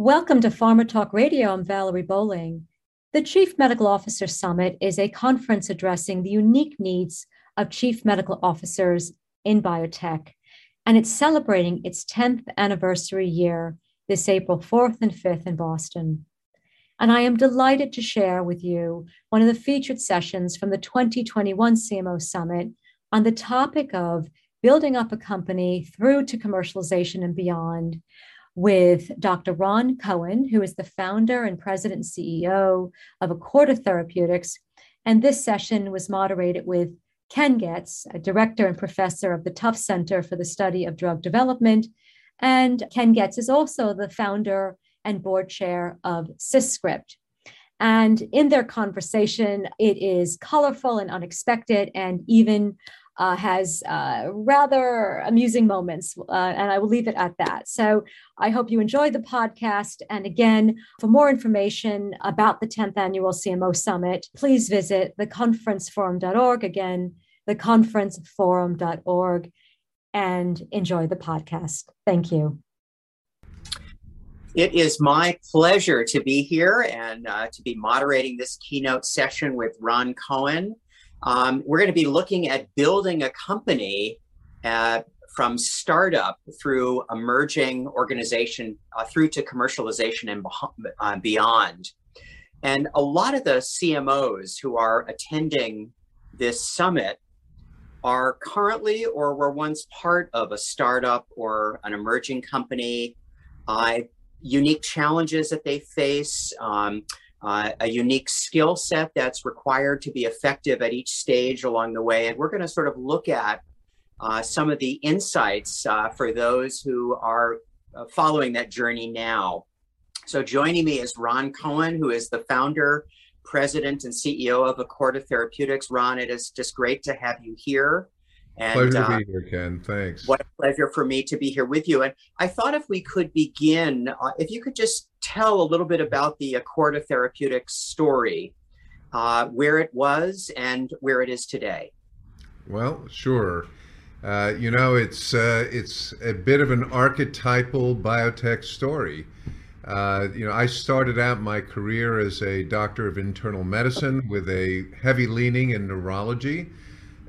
Welcome to Pharma Talk Radio. I'm Valerie Bowling. The Chief Medical Officer Summit is a conference addressing the unique needs of chief medical officers in biotech, and it's celebrating its 10th anniversary year this April 4th and 5th in Boston. And I am delighted to share with you one of the featured sessions from the 2021 CMO Summit on the topic of building up a company through to commercialization and beyond with Dr. Ron Cohen, who is the founder and president and CEO of Acorda Therapeutics. And this session was moderated with Ken Getz, a director and professor of the Tufts Center for the Study of Drug Development. And Ken Getz is also the founder and board chair of CISCRP. And in their conversation, it is colorful and unexpected and even uh, has uh, rather amusing moments, uh, and I will leave it at that. So I hope you enjoyed the podcast. And again, for more information about the 10th annual CMO Summit, please visit theconferenceforum.org. Again, theconferenceforum.org, and enjoy the podcast. Thank you. It is my pleasure to be here and uh, to be moderating this keynote session with Ron Cohen. Um, we're going to be looking at building a company uh, from startup through emerging organization uh, through to commercialization and uh, beyond. And a lot of the CMOs who are attending this summit are currently or were once part of a startup or an emerging company. Uh, unique challenges that they face. Um, uh, a unique skill set that's required to be effective at each stage along the way. And we're going to sort of look at uh, some of the insights uh, for those who are uh, following that journey now. So, joining me is Ron Cohen, who is the founder, president, and CEO of Acorda Therapeutics. Ron, it is just great to have you here. And, pleasure to uh, be here, Ken. Thanks. What a pleasure for me to be here with you. And I thought if we could begin, uh, if you could just tell a little bit about the Acorda Therapeutics story, uh, where it was and where it is today. Well, sure. Uh, you know, it's uh, it's a bit of an archetypal biotech story. Uh, you know, I started out my career as a doctor of internal medicine with a heavy leaning in neurology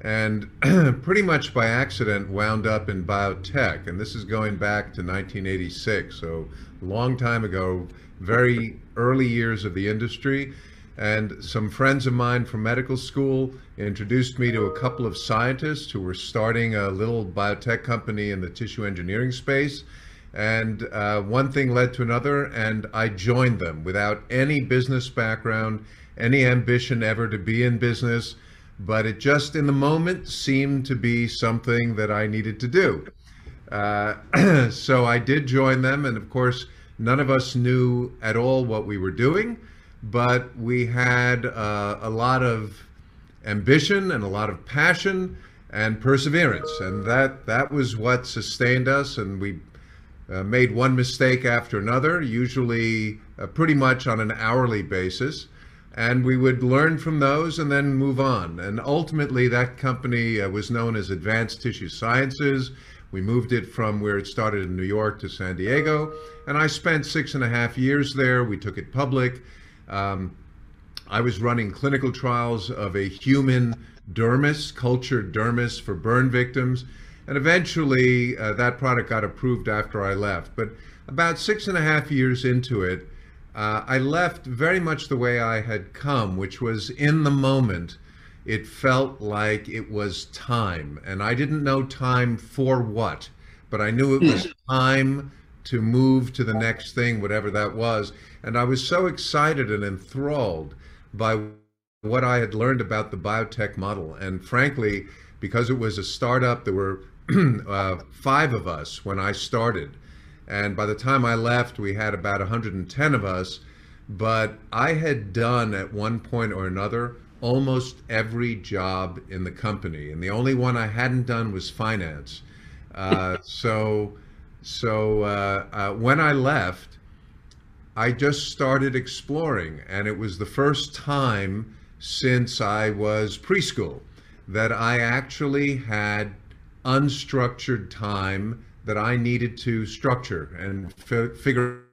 and pretty much by accident wound up in biotech. And this is going back to 1986, so long time ago, very early years of the industry. And some friends of mine from medical school introduced me to a couple of scientists who were starting a little biotech company in the tissue engineering space. And uh, one thing led to another, and I joined them without any business background, any ambition ever to be in business but it just in the moment seemed to be something that I needed to do. Uh, so I did join them, and of course, none of us knew at all what we were doing, but we had uh, a lot of ambition and a lot of passion and perseverance, and that that was what sustained us. And we uh, made one mistake after another, usually uh, pretty much on an hourly basis and we would learn from those and then move on. And ultimately, that company uh, was known as Advanced Tissue Sciences. We moved it from where it started in New York to San Diego, and I spent six and a half years there. We took it public. Um, I was running clinical trials of a human dermis, cultured dermis for burn victims, and eventually uh, that product got approved after I left. But about six and a half years into it, uh, I left very much the way I had come, which was in the moment. It felt like it was time, and I didn't know time for what, but I knew it was hmm. time to move to the next thing, whatever that was. And I was so excited and enthralled by what I had learned about the biotech model. And frankly, because it was a startup, there were uh, five of us when I started. And by the time I left, we had about 110 of us. But I had done at one point or another almost every job in the company. And the only one I hadn't done was finance. Uh, so so uh, uh, when I left, I just started exploring. And it was the first time since I was preschool that I actually had unstructured time that I needed to structure and f- figure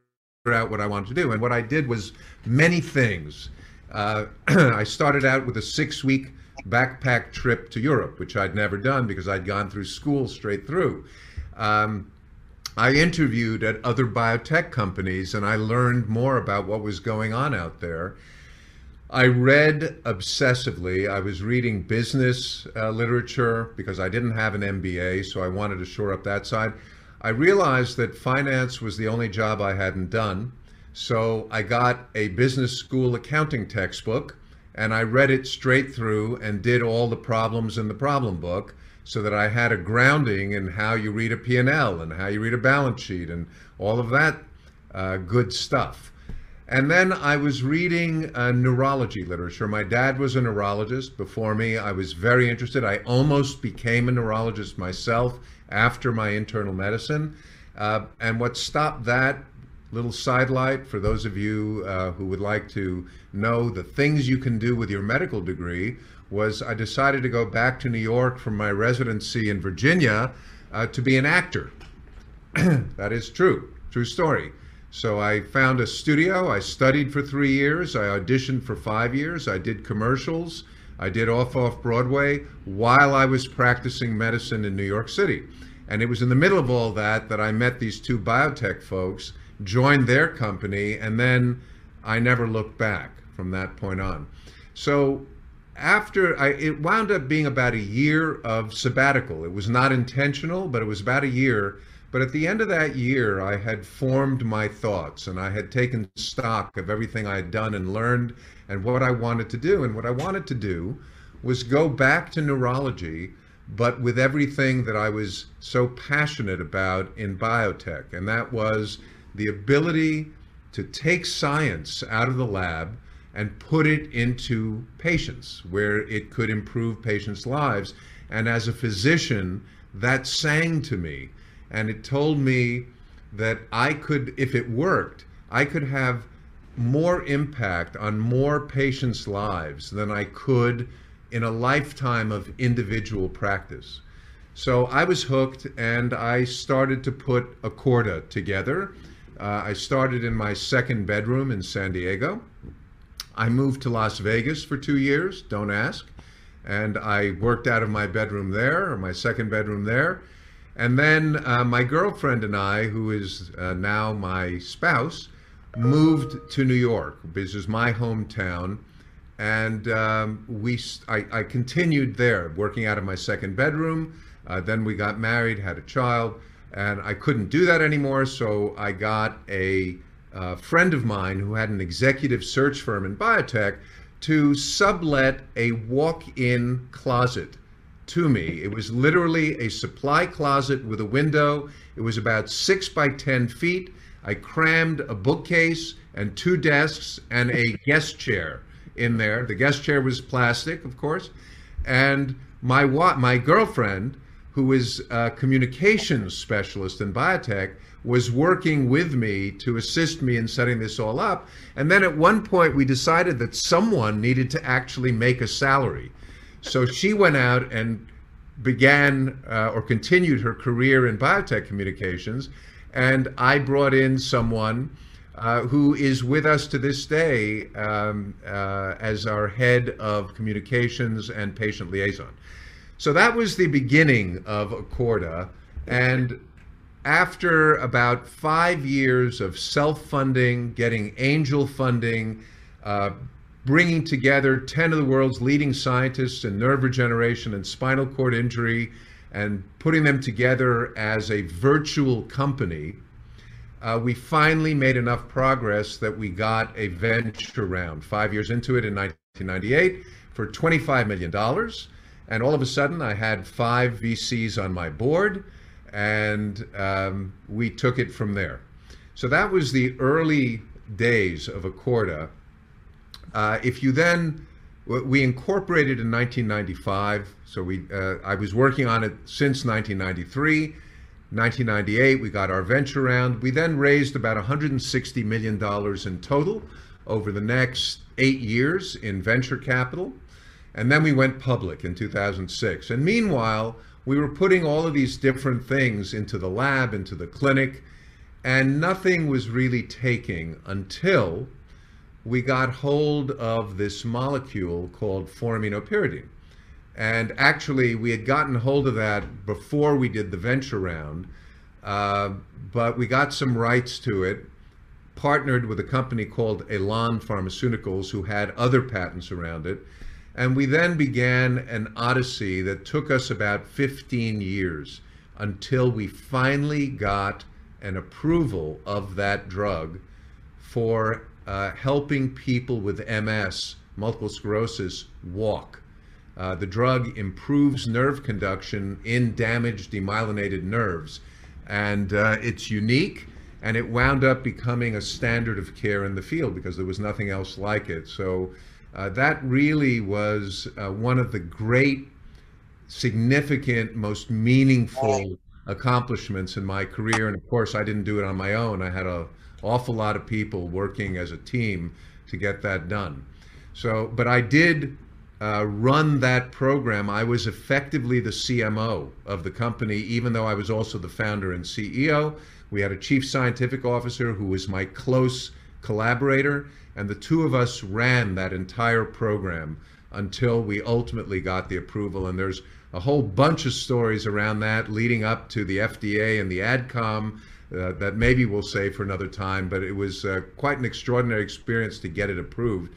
out what I wanted to do. And what I did was many things. Uh, I started out with a six week backpack trip to Europe, which I'd never done because I'd gone through school straight through. Um, I interviewed at other biotech companies and I learned more about what was going on out there. I read obsessively. I was reading business uh, literature because I didn't have an MBA, so I wanted to shore up that side. I realized that finance was the only job I hadn't done. So I got a business school accounting textbook and I read it straight through and did all the problems in the problem book so that I had a grounding in how you read a P&L and how you read a balance sheet and all of that uh, good stuff. And then I was reading uh, neurology literature. My dad was a neurologist before me. I was very interested. I almost became a neurologist myself after my internal medicine. Uh, and what stopped that little sidelight for those of you uh, who would like to know the things you can do with your medical degree was I decided to go back to New York from my residency in Virginia uh, to be an actor. that is true, true story. So I found a studio. I studied for three years. I auditioned for five years. I did commercials. I did off off Broadway while I was practicing medicine in New York City. And it was in the middle of all that that I met these two biotech folks, joined their company, and then I never looked back from that point on. So after I, it wound up being about a year of sabbatical. It was not intentional, but it was about a year. But at the end of that year, I had formed my thoughts and I had taken stock of everything I had done and learned and what I wanted to do. And what I wanted to do was go back to neurology, but with everything that I was so passionate about in biotech. And that was the ability to take science out of the lab and put it into patients where it could improve patients' lives. And as a physician, that sang to me. And it told me that I could, if it worked, I could have more impact on more patients' lives than I could in a lifetime of individual practice. So I was hooked and I started to put Acorda together. Uh, I started in my second bedroom in San Diego. I moved to Las Vegas for two years, don't ask. And I worked out of my bedroom there, or my second bedroom there. And then uh, my girlfriend and I, who is uh, now my spouse, moved to New York. This is my hometown. And um, we, I, I, continued there, working out of my second bedroom. Uh, then we got married, had a child, and I couldn't do that anymore. So I got a a friend of mine who had an executive search firm in biotech to sublet a walk-in closet to me. It was literally a supply closet with a window. It was about six by 10 feet. I crammed a bookcase and two desks and a guest chair in there. The guest chair was plastic, of course. And my, my girlfriend, who is a communications specialist in biotech, was working with me to assist me in setting this all up. And then at one point, we decided that someone needed to actually make a salary. So she went out and began uh, or continued her career in biotech communications. And I brought in someone uh, who is with us to this day um, uh, as our head of communications and patient liaison. So that was the beginning of Acorda. And after about five years of self funding, getting angel funding, uh, bringing together 10 of the world's leading scientists in nerve regeneration and spinal cord injury, and putting them together as a virtual company, uh, we finally made enough progress that we got a venture round five years into it in 1998 for $25 million. And all of a sudden, I had five VCs on my board and um, we took it from there. So that was the early days of Acorda. Uh, if you then, we incorporated in 1995, so we, uh, I was working on it since 1993. 1998, we got our venture round. We then raised about $160 million in total over the next eight years in venture capital. And then we went public in 2006. And meanwhile, we were putting all of these different things into the lab, into the clinic, And nothing was really taking until we got hold of this molecule called 4-aminopyridine. And actually, we had gotten hold of that before we did the venture round, uh, but we got some rights to it, partnered with a company called Elan Pharmaceuticals, who had other patents around it. And we then began an odyssey that took us about 15 years until we finally got an approval of that drug for uh, helping people with MS, multiple sclerosis, walk. Uh, the drug improves nerve conduction in damaged demyelinated nerves. And uh, it's unique, and it wound up becoming a standard of care in the field because there was nothing else like it. So uh, that really was uh, one of the great, significant, most meaningful accomplishments in my career. And of course, I didn't do it on my own. I had an awful lot of people working as a team to get that done. So, but I did uh, run that program, I was effectively the CMO of the company, even though I was also the founder and CEO. We had a chief scientific officer who was my close collaborator, and the two of us ran that entire program until we ultimately got the approval. And there's a whole bunch of stories around that leading up to the FDA and the AdCom. Uh, that maybe we'll save for another time, but it was uh, quite an extraordinary experience to get it approved.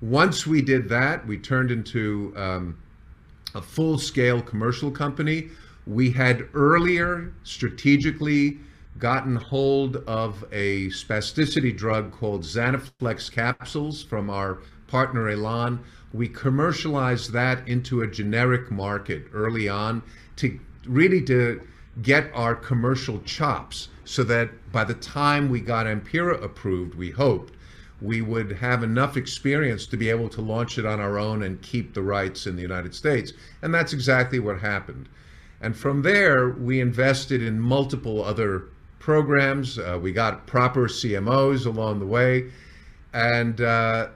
Once we did that, we turned into um, a full scale commercial company. We had earlier strategically gotten hold of a spasticity drug called Zanaflex capsules from our partner Elan. We commercialized that into a generic market early on to really to get our commercial chops so that by the time we got Ampyra approved, we hoped we would have enough experience to be able to launch it on our own and keep the rights in the United States. And that's exactly what happened. And from there, we invested in multiple other programs. Uh, we got proper CMOs along the way. And uh,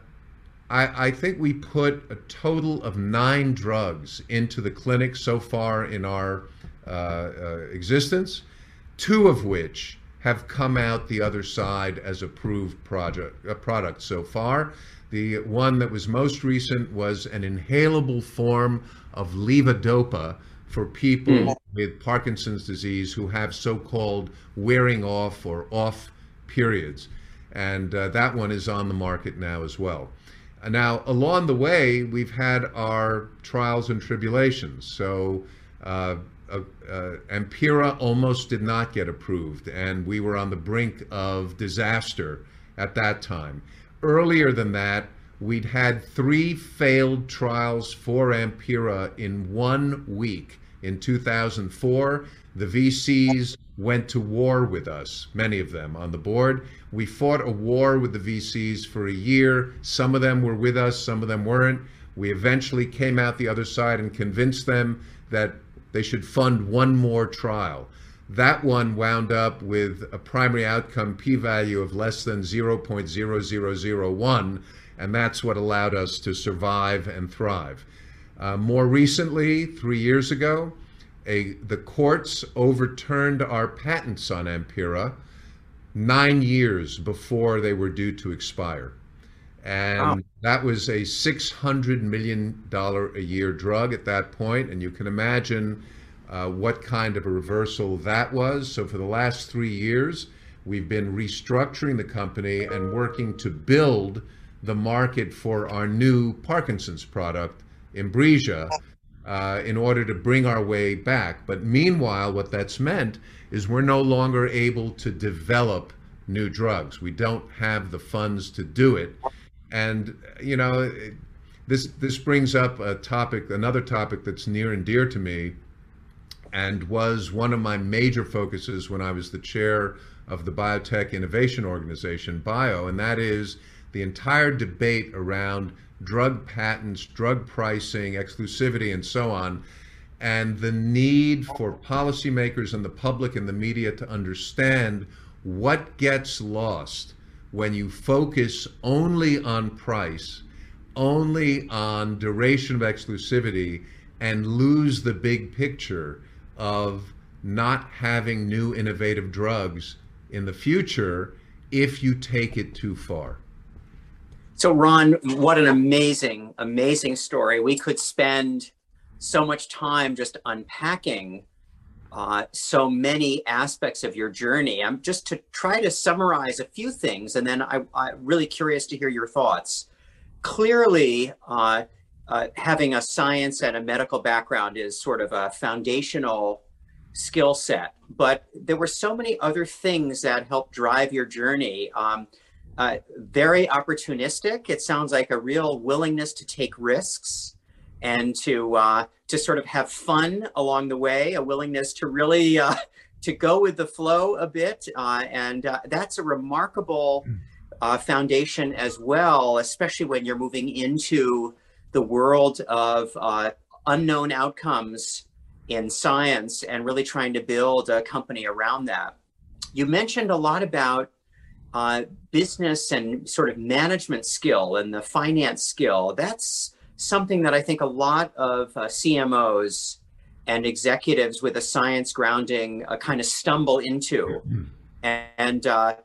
I, I, think we put a total of nine drugs into the clinic so far in our uh, uh existence, two of which have come out the other side as approved project, a product so far. The one that was most recent was an inhalable form of levodopa for people mm. with Parkinson's disease who have so-called wearing off or off periods. And uh, that one is on the market now as well. Now, along the way, we've had our trials and tribulations. So, uh, uh, Ampyra almost did not get approved, and we were on the brink of disaster at that time. Earlier than that, we'd had three failed trials for Ampyra in one week. In 2004, the VCs went to war with us, many of them on the board. We fought a war with the VCs for a year. Some of them were with us, some of them weren't. We eventually came out the other side and convinced them that they should fund one more trial. That one wound up with a primary outcome p value of less than 0.0001, and that's what allowed us to survive and thrive. Uh, more recently, three years ago, a, the courts overturned our patents on Ampyra nine years before they were due to expire. And wow. that was a $600 million a year drug at that point. And you can imagine uh, what kind of a reversal that was. So, for the last three years, we've been restructuring the company and working to build the market for our new Parkinson's product, Inbrija, uh, in order to bring our way back. But meanwhile, what that's meant is we're no longer able to develop new drugs. We don't have the funds to do it. And you know, this this brings up a topic, another topic that's near and dear to me, and was one of my major focuses when I was the chair of the Biotech Innovation Organization, BIO, and that is the entire debate around drug patents, drug pricing, exclusivity, and so on, and the need for policymakers and the public and the media to understand what gets lost when you focus only on price, only on duration of exclusivity, and lose the big picture of not having new innovative drugs in the future if you take it too far. So, Ron, what an amazing, amazing story. We could spend so much time just unpacking uh, so many aspects of your journey. I'm just to try to summarize a few things, and then I, am really curious to hear your thoughts. Clearly, uh, uh, having a science and a medical background is sort of a foundational skill set, but there were so many other things that helped drive your journey. Um, uh, very opportunistic. It sounds like a real willingness to take risks and to uh, to sort of have fun along the way, a willingness to really uh, to go with the flow a bit, uh, and uh, that's a remarkable hmm. uh, foundation as well, especially when you're moving into the world of uh, unknown outcomes in science and really trying to build a company around that. You mentioned a lot about uh, business and sort of management skill and the finance skill. That's something that I think a lot of uh, CMOs and executives with a science grounding uh, kind of stumble into. Mm-hmm. And uh,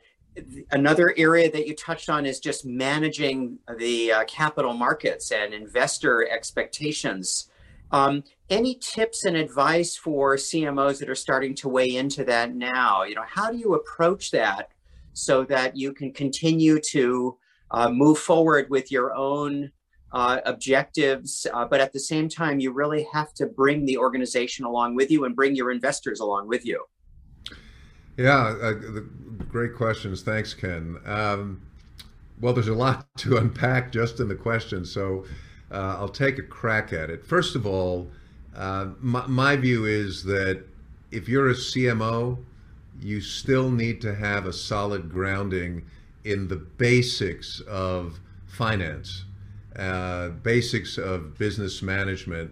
another area that you touched on is just managing the uh, capital markets and investor expectations. Um, any tips and advice for CMOs that are starting to weigh into that now? You know, how do you approach that so that you can continue to uh, move forward with your own uh, objectives, uh, but at the same time, you really have to bring the organization along with you and bring your investors along with you. Yeah, uh, great questions. Thanks, Ken. Um, well, there's a lot to unpack just in the question, so uh, I'll take a crack at it. First of all, uh, my, my view is that if you're a CMO, you still need to have a solid grounding in the basics of finance uh, basics of business management.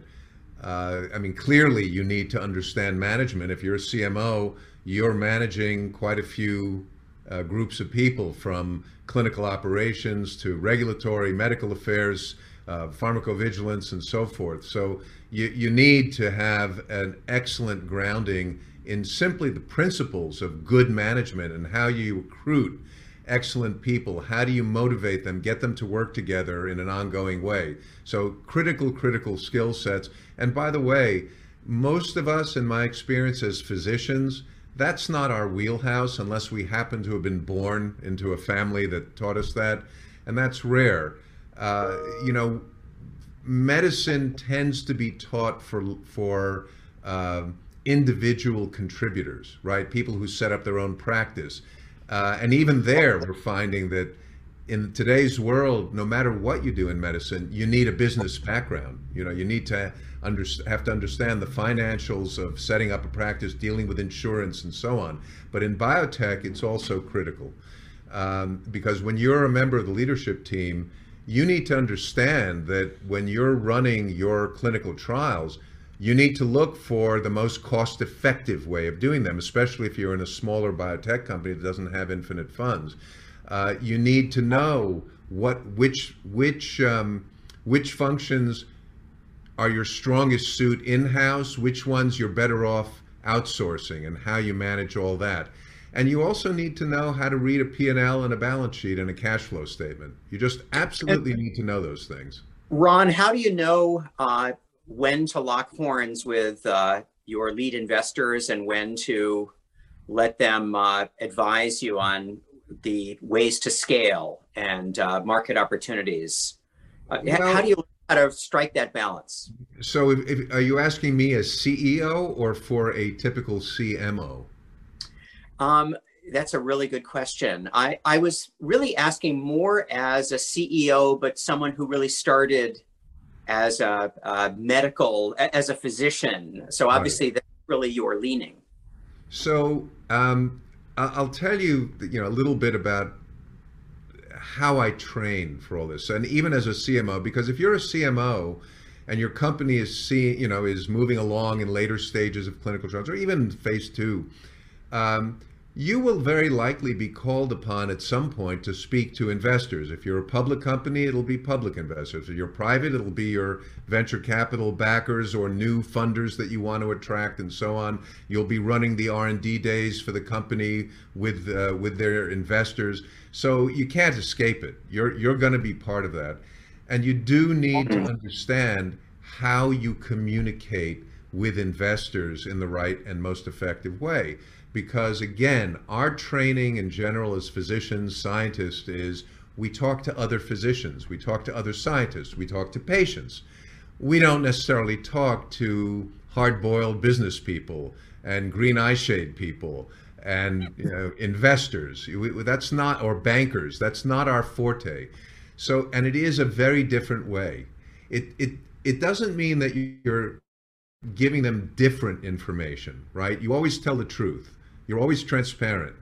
Uh, I mean, clearly you need to understand management. If you're a CMO, you're managing quite a few uh, groups of people from clinical operations to regulatory, medical affairs, uh, pharmacovigilance, and so forth. So you, you need to have an excellent grounding in simply the principles of good management and how you recruit excellent people? How do you motivate them, get them to work together in an ongoing way? So, critical, critical skill sets. And by the way, most of us, in my experience as physicians, that's not our wheelhouse unless we happen to have been born into a family that taught us that. And that's rare. Uh, you know, medicine tends to be taught for, for, uh, individual contributors, right? People who set up their own practice. Uh, and even there, we're finding that in today's world, no matter what you do in medicine, you need a business background. You know, you need to under, have to understand the financials of setting up a practice, dealing with insurance, and so on. But in biotech, it's also critical um, because when you're a member of the leadership team, you need to understand that when you're running your clinical trials, you need to look for the most cost effective way of doing them, especially if you're in a smaller biotech company that doesn't have infinite funds. Uh, you need to know what which which um, which functions are your strongest suit in house, which ones you're better off outsourcing, and how you manage all that. And you also need to know how to read a P&L and a balance sheet and a cash flow statement. You just absolutely need to know those things. Ron, how do you know uh, when to lock horns with uh, your lead investors and when to let them uh, advise you on the ways to scale and uh, market opportunities. Uh, how do you how to strike that balance? So, if, if, are you asking me as CEO or for a typical CMO? Um, that's a really good question. I, I was really asking more as a CEO, but someone who really started as a, a medical, as a physician. So obviously right. that's really your leaning. So um, I'll tell you, you know, a little bit about how I train for all this, and even as a CMO, because if you're a CMO and your company is seeing, you know, is moving along in later stages of clinical trials or even phase two, um, you will very likely be called upon at some point to speak to investors. If you're a public company, it'll be public investors. If you're private, it'll be your venture capital backers or new funders that you want to attract and so on. You'll be running the R&D days for the company with uh, with their investors. So you can't escape it. You're you're going to be part of that. And you do need to understand how you communicate with investors in the right and most effective way because again, our training in general as physicians, scientists is we talk to other physicians, we talk to other scientists, we talk to patients. We don't necessarily talk to hard-boiled business people and green eye shade people and you know, investors. We, that's not or bankers. That's not our forte. So, and it is a very different way. It it it doesn't mean that you're giving them different information, right? You always tell the truth. You're always transparent.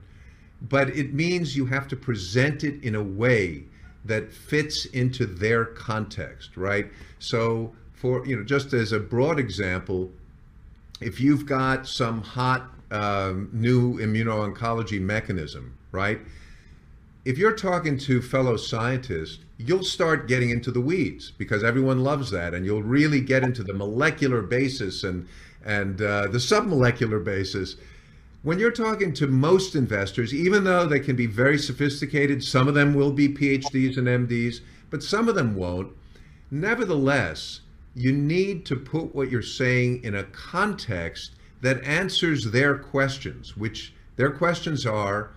But it means you have to present it in a way that fits into their context, right? So, for, you know, just as a broad example, if you've got some hot um, new immuno-oncology mechanism, right? If you're talking to fellow scientists, you'll start getting into the weeds because everyone loves that, and you'll really get into the molecular basis and and uh, the submolecular basis when you're talking to most investors, even though they can be very sophisticated, some of them will be PhDs and MDs, but some of them won't. Nevertheless, you need to put what you're saying in a context that answers their questions, which their questions are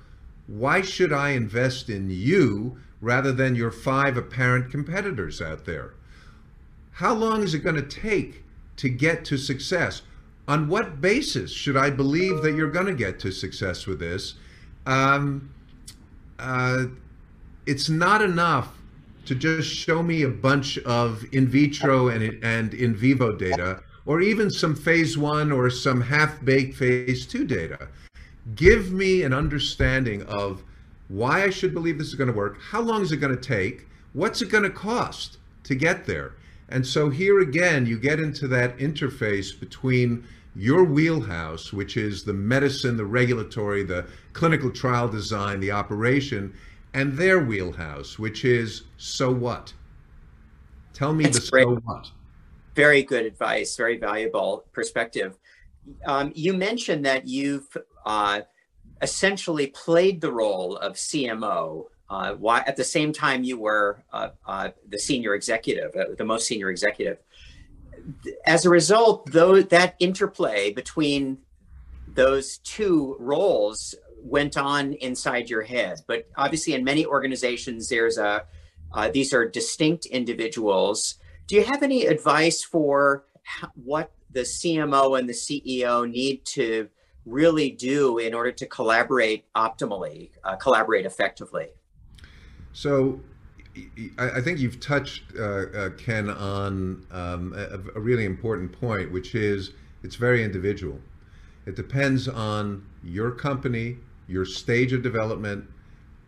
why should I invest in you rather than your five apparent competitors out there? How long is it going to take to get to success? On what basis should I believe that you're going to get to success with this? Um, uh, it's not enough to just show me a bunch of in vitro and, and in vivo data, or even some phase one or some half baked phase two data. Give me an understanding of why I should believe this is going to work, how long is it going to take, what's it going to cost to get there. And so here again, you get into that interface between your wheelhouse, which is the medicine, the regulatory, the clinical trial design, the operation, and their wheelhouse, which is so what? Tell me That's the great. so what. Very good advice, very valuable perspective. Um, you mentioned that you've uh, essentially played the role of CMO uh, why, at the same time you were uh, uh the senior executive, uh, the most senior executive as a result, though that interplay between those two roles went on inside your head. But obviously, in many organizations, there's a uh, these are distinct individuals. Do you have any advice for what the CMO and the CEO need to really do in order to collaborate optimally, uh, collaborate effectively? So I think you've touched, uh, uh, Ken, on um, a, a, really important point, which is it's very individual. It depends on your company, your stage of development,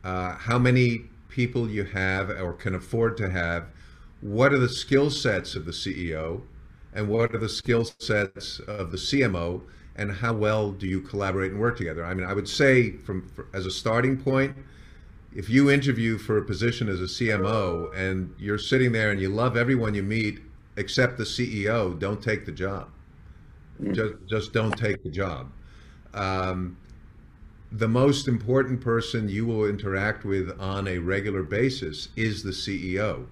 uh, how many people you have or can afford to have, what are the skill sets of the CEO, and what are the skill sets of the CMO, and how well do you collaborate and work together. I mean, I would say, from as a starting point, if you interview for a position as a CMO and you're sitting there and you love everyone you meet except the CEO, don't take the job. Mm. Just, just don't take the job. Um, the most important person you will interact with on a regular basis is the CEO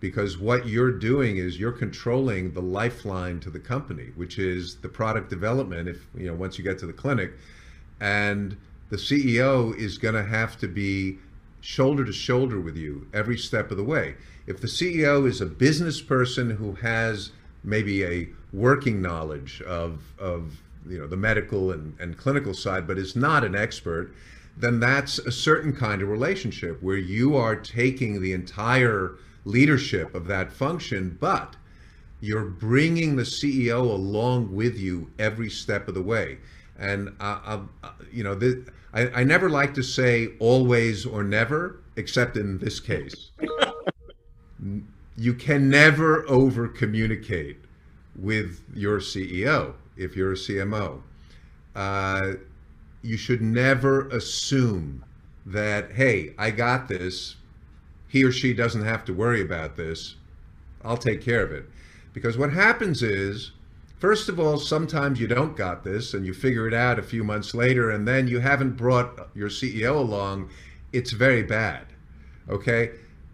because what you're doing is you're controlling the lifeline to the company which is the product development if you know once you get to the clinic and the CEO is going to have to be shoulder to shoulder with you every step of the way. If the CEO is a business person who has maybe a working knowledge of, of you know, the medical and, and clinical side, but is not an expert, then that's a certain kind of relationship where you are taking the entire leadership of that function, but you're bringing the CEO along with you every step of the way. And uh, uh, you know, the, I, I never like to say always or never, except in this case. you can never over communicate with your CEO if you're a CMO. Uh, you should never assume that, hey, I got this. He or she doesn't have to worry about this. I'll take care of it. Because what happens is, first of all, sometimes you don't got this and you figure it out a few months later and then you haven't brought your CEO along. It's very bad. Okay.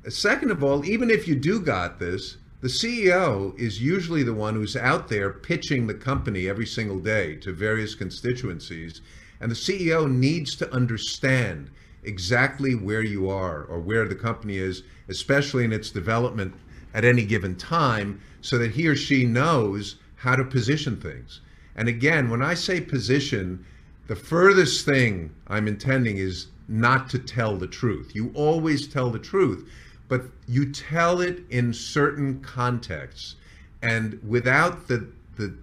Second of all, even if you do got this, the CEO is usually the one who's out there pitching the company every single day to various constituencies. And the CEO needs to understand exactly where you are or where the company is, especially in its development at any given time, so that he or she knows how to position things. And again, when I say position, the furthest thing I'm intending is not to tell the truth. You always tell the truth, but you tell it in certain contexts. And without the, the,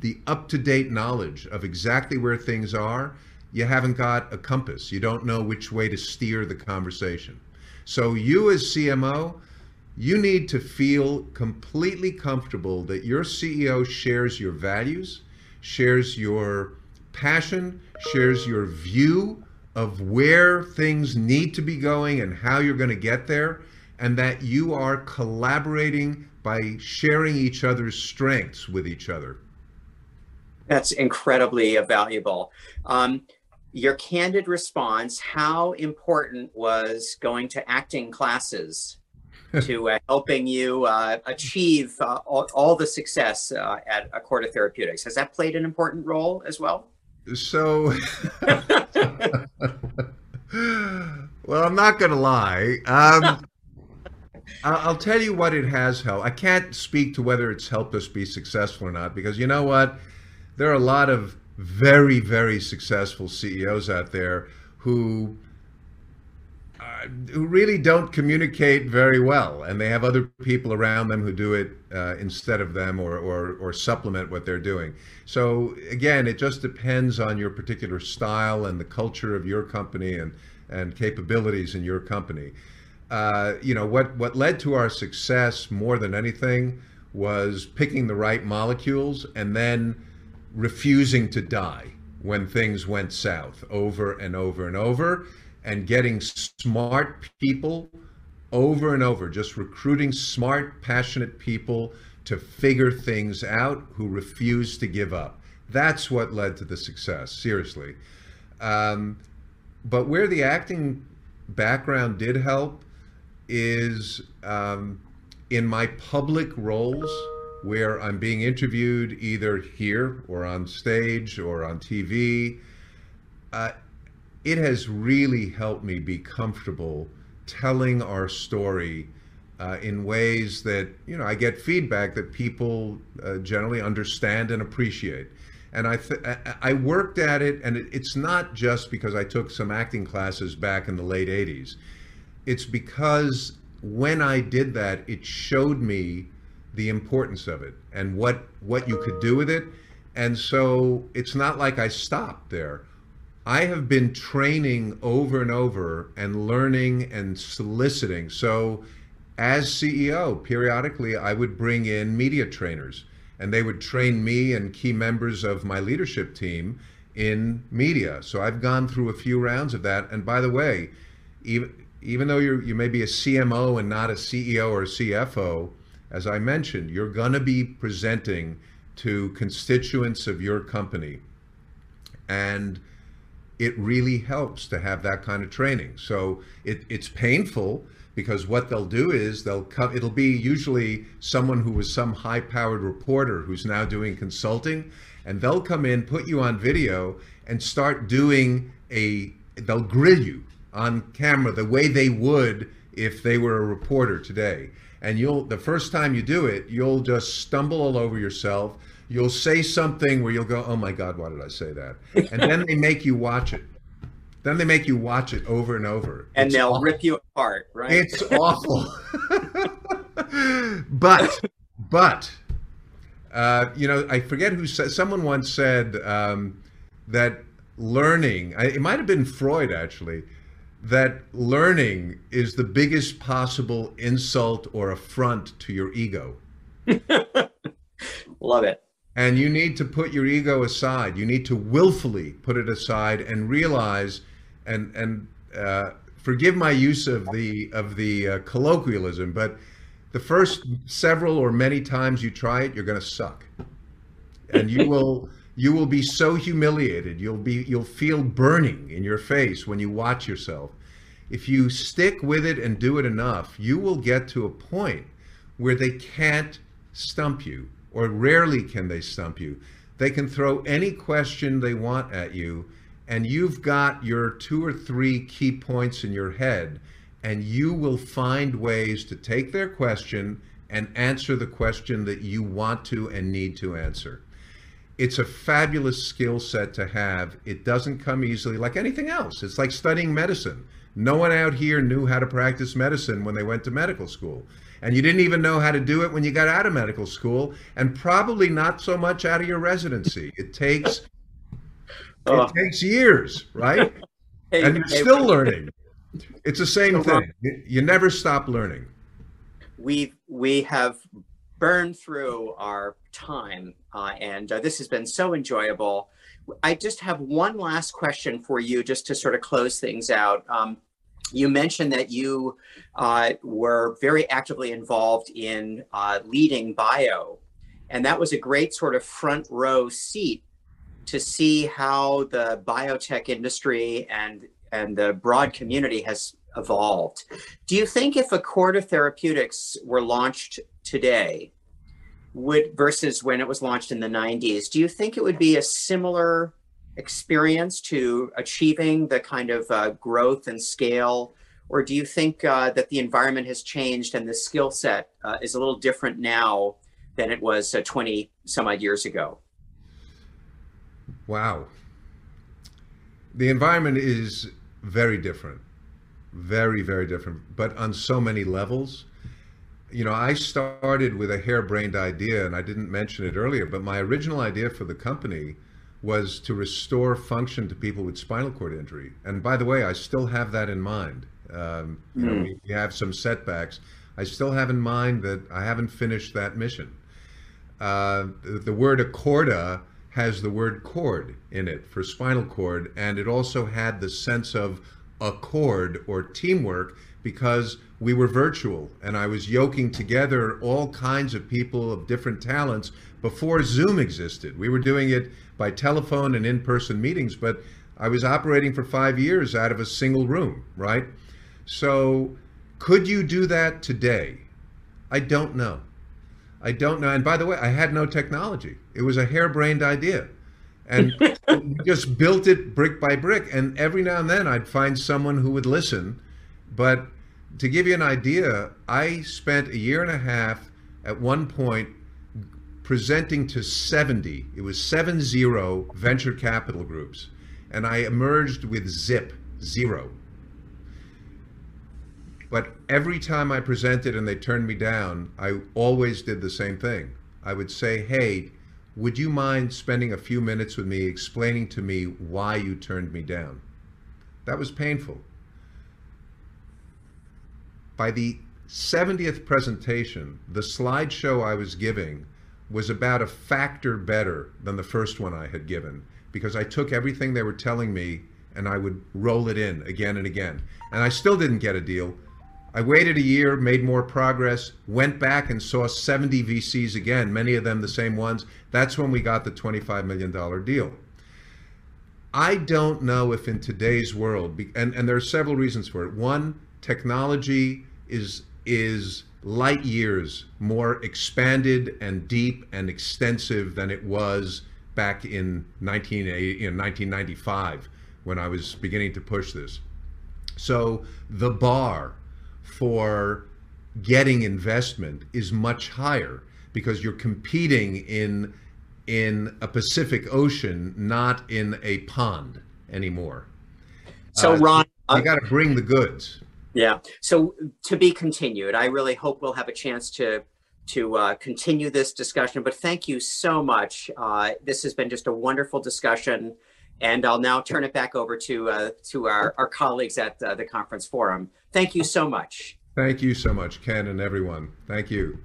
the up to date knowledge of exactly where things are, you haven't got a compass. You don't know which way to steer the conversation. So, you as CMO, you need to feel completely comfortable that your CEO shares your values, shares your passion, shares your view of where things need to be going and how you're going to get there, and that you are collaborating by sharing each other's strengths with each other. That's incredibly valuable. Um, your candid response how important was going to acting classes to uh, helping you uh, achieve uh, all, all, the success uh, at Acorda Therapeutics has that played an important role as well so well i'm not gonna lie um, I'll tell you what it has helped. I can't speak to whether it's helped us be successful or not because you know what? There are a lot of very, very successful CEOs out there who who really don't communicate very well, and they have other people around them who do it uh, instead of them, or, or or supplement what they're doing. So again, it just depends on your particular style and the culture of your company and and capabilities in your company. Uh, you know what what led to our success more than anything was picking the right molecules and then refusing to die when things went south over and over and over and getting smart people over and over, just recruiting smart, passionate people to figure things out who refuse to give up. That's what led to the success, seriously. Um, but where the acting background did help is um, in my public roles where I'm being interviewed either here or on stage or on TV. Uh, it has really helped me be comfortable telling our story uh, in ways that you know I get feedback that people uh, generally understand and appreciate. And I th- I worked at it, and it's not just because I took some acting classes back in the late '80s. It's because when I did that, it showed me the importance of it and what what you could do with it. And so it's not like I stopped there. I have been training over and over and learning and soliciting. So as CEO, periodically I would bring in media trainers and they would train me and key members of my leadership team in media. So I've gone through a few rounds of that. And by the way, even even though you you may be a CMO and not a CEO or a CFO, as I mentioned, you're going to be presenting to constituents of your company. And it really helps to have that kind of training. So it, it's painful because what they'll do is they'll come, it'll be usually someone who was some high powered reporter who's now doing consulting, and they'll come in, put you on video, and start doing a, they'll grill you on camera the way they would if they were a reporter today and you'll the first time you do it you'll just stumble all over yourself you'll say something where you'll go oh my god why did i say that and then they make you watch it then they make you watch it over and over and it's they'll awful. rip you apart right it's awful but but uh, you know i forget who said someone once said um, that learning it might have been freud actually that learning is the biggest possible insult or affront to your ego. Love it. And you need to put your ego aside. You need to willfully put it aside and realize, and and uh, forgive my use of the of the uh, colloquialism, but the first several or many times you try it, you're going to suck, and you will you will be so humiliated. You'll be you'll feel burning in your face when you watch yourself. If you stick with it and do it enough, you will get to a point where they can't stump you, or rarely can they stump you. They can throw any question they want at you, and you've got your two or three key points in your head, and you will find ways to take their question and answer the question that you want to and need to answer. It's a fabulous skill set to have. It doesn't come easily like anything else. It's like studying medicine. No one out here knew how to practice medicine when they went to medical school. And you didn't even know how to do it when you got out of medical school, and probably not so much out of your residency. It takes oh. it takes years, right? hey, and you're hey, still learning. It's the same thing. You never stop learning. We we have burned through our time, uh, and uh, this has been so enjoyable. I just have one last question for you, just to sort of close things out. Um, you mentioned that you uh, were very actively involved in uh, leading bio, and that was a great sort of front row seat to see how the biotech industry and and the broad community has evolved. Do you think if Acorda Therapeutics were launched today, would versus when it was launched in the 90s, do you think it would be a similar experience to achieving the kind of uh, growth and scale? Or do you think uh, that the environment has changed and the skill set uh, is a little different now than it was uh, 20 some odd years ago? Wow. The environment is very different. Very, very different, but on so many levels. You know, I started with a harebrained idea, and I didn't mention it earlier, but my original idea for the company was to restore function to people with spinal cord injury. And by the way, I still have that in mind. Um, you mm. know, hmm. we, we, have some setbacks. I still have in mind that I haven't finished that mission. Uh, the, the word Acorda has the word cord in it for spinal cord, and it also had the sense of accord or teamwork because we were virtual and I was yoking together all kinds of people of different talents before Zoom existed. We were doing it by telephone and in person meetings, but I was operating for five years out of a single room, right? So, could you do that today? I don't know. I don't know. And by the way, I had no technology. It was a harebrained idea. And just built it brick by brick. And every now and then I'd find someone who would listen. But to give you an idea, I spent a year and a half at one point presenting to 70, it was 70 venture capital groups. And I emerged with zip, zero. But every time I presented and they turned me down, I always did the same thing. I would say, hey, would you mind spending a few minutes with me explaining to me why you turned me down? That was painful. By the 70th presentation, the slideshow I was giving was about a factor better than the first one I had given because I took everything they were telling me and I would roll it in again and again. And I still didn't get a deal, I waited a year, made more progress, went back and saw 70 VCs again, many of them the same ones. That's when we got the $25 million deal. I don't know if in today's world, and, and there are several reasons for it. One, technology is is light years more expanded and deep and extensive than it was back in 1980, in 1995 when I was beginning to push this. So the bar for getting investment is much higher because you're competing in in a Pacific Ocean, not in a pond anymore. So, uh, Ron, you, you got to bring the goods. Yeah. So, to be continued. I really hope we'll have a chance to to uh, continue this discussion. But thank you so much. Uh, this has been just a wonderful discussion. And I'll now turn it back over to uh, to our, our colleagues at uh, the conference forum. Thank you so much. Thank you so much, Ken and everyone. Thank you.